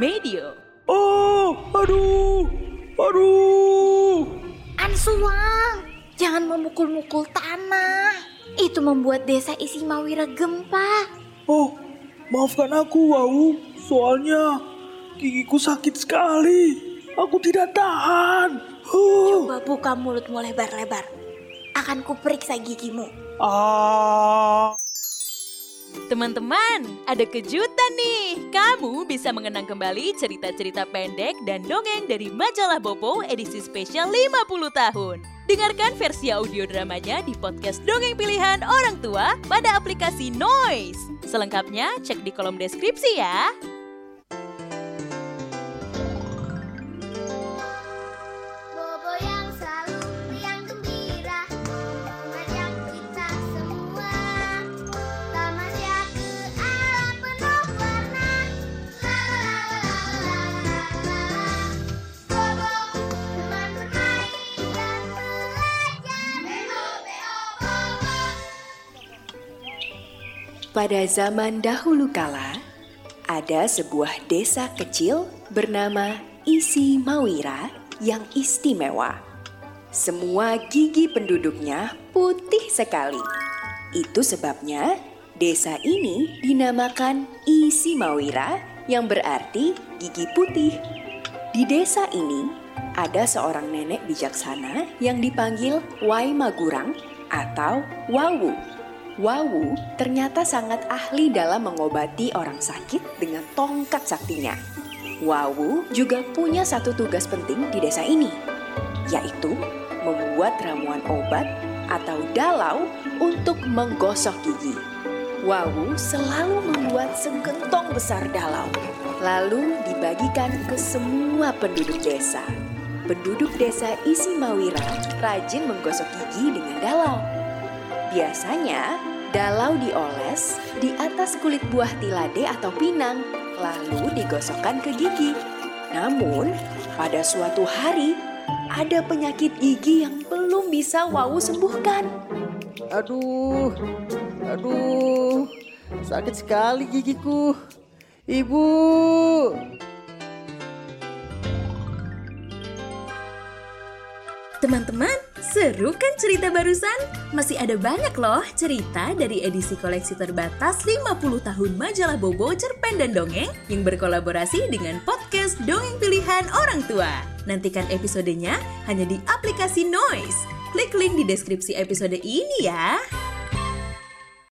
Medio. Oh, aduh, aduh. Ansuang, jangan memukul-mukul tanah. Itu membuat desa Isimawira gempa. Oh, maafkan aku, Wau. Soalnya gigiku sakit sekali. Aku tidak tahan. Huh. Coba buka mulutmu lebar-lebar. Akan kuperiksa gigimu. Ah. Teman-teman, ada kejutan nih. Kamu bisa mengenang kembali cerita-cerita pendek dan dongeng dari majalah Bopo edisi spesial 50 tahun. Dengarkan versi audio dramanya di podcast Dongeng Pilihan Orang Tua pada aplikasi Noise. Selengkapnya cek di kolom deskripsi ya. Pada zaman dahulu kala, ada sebuah desa kecil bernama Isi Mawira yang istimewa. Semua gigi penduduknya putih sekali. Itu sebabnya desa ini dinamakan Isi Mawira yang berarti gigi putih. Di desa ini ada seorang nenek bijaksana yang dipanggil Wai Magurang atau Wawu. Wawu ternyata sangat ahli dalam mengobati orang sakit dengan tongkat saktinya. Wawu juga punya satu tugas penting di desa ini, yaitu membuat ramuan obat atau dalau untuk menggosok gigi. Wawu selalu membuat segentong besar dalau, lalu dibagikan ke semua penduduk desa. Penduduk desa Isi Mawira rajin menggosok gigi dengan dalau. Biasanya, dalau dioles di atas kulit buah tilade atau pinang, lalu digosokkan ke gigi. Namun, pada suatu hari, ada penyakit gigi yang belum bisa Wawu sembuhkan. Aduh, aduh, sakit sekali gigiku. Ibu, Teman-teman, seru kan cerita barusan? Masih ada banyak loh cerita dari edisi koleksi terbatas 50 tahun majalah Bobo, Cerpen dan Dongeng yang berkolaborasi dengan podcast Dongeng Pilihan Orang Tua. Nantikan episodenya hanya di aplikasi Noise. Klik link di deskripsi episode ini ya.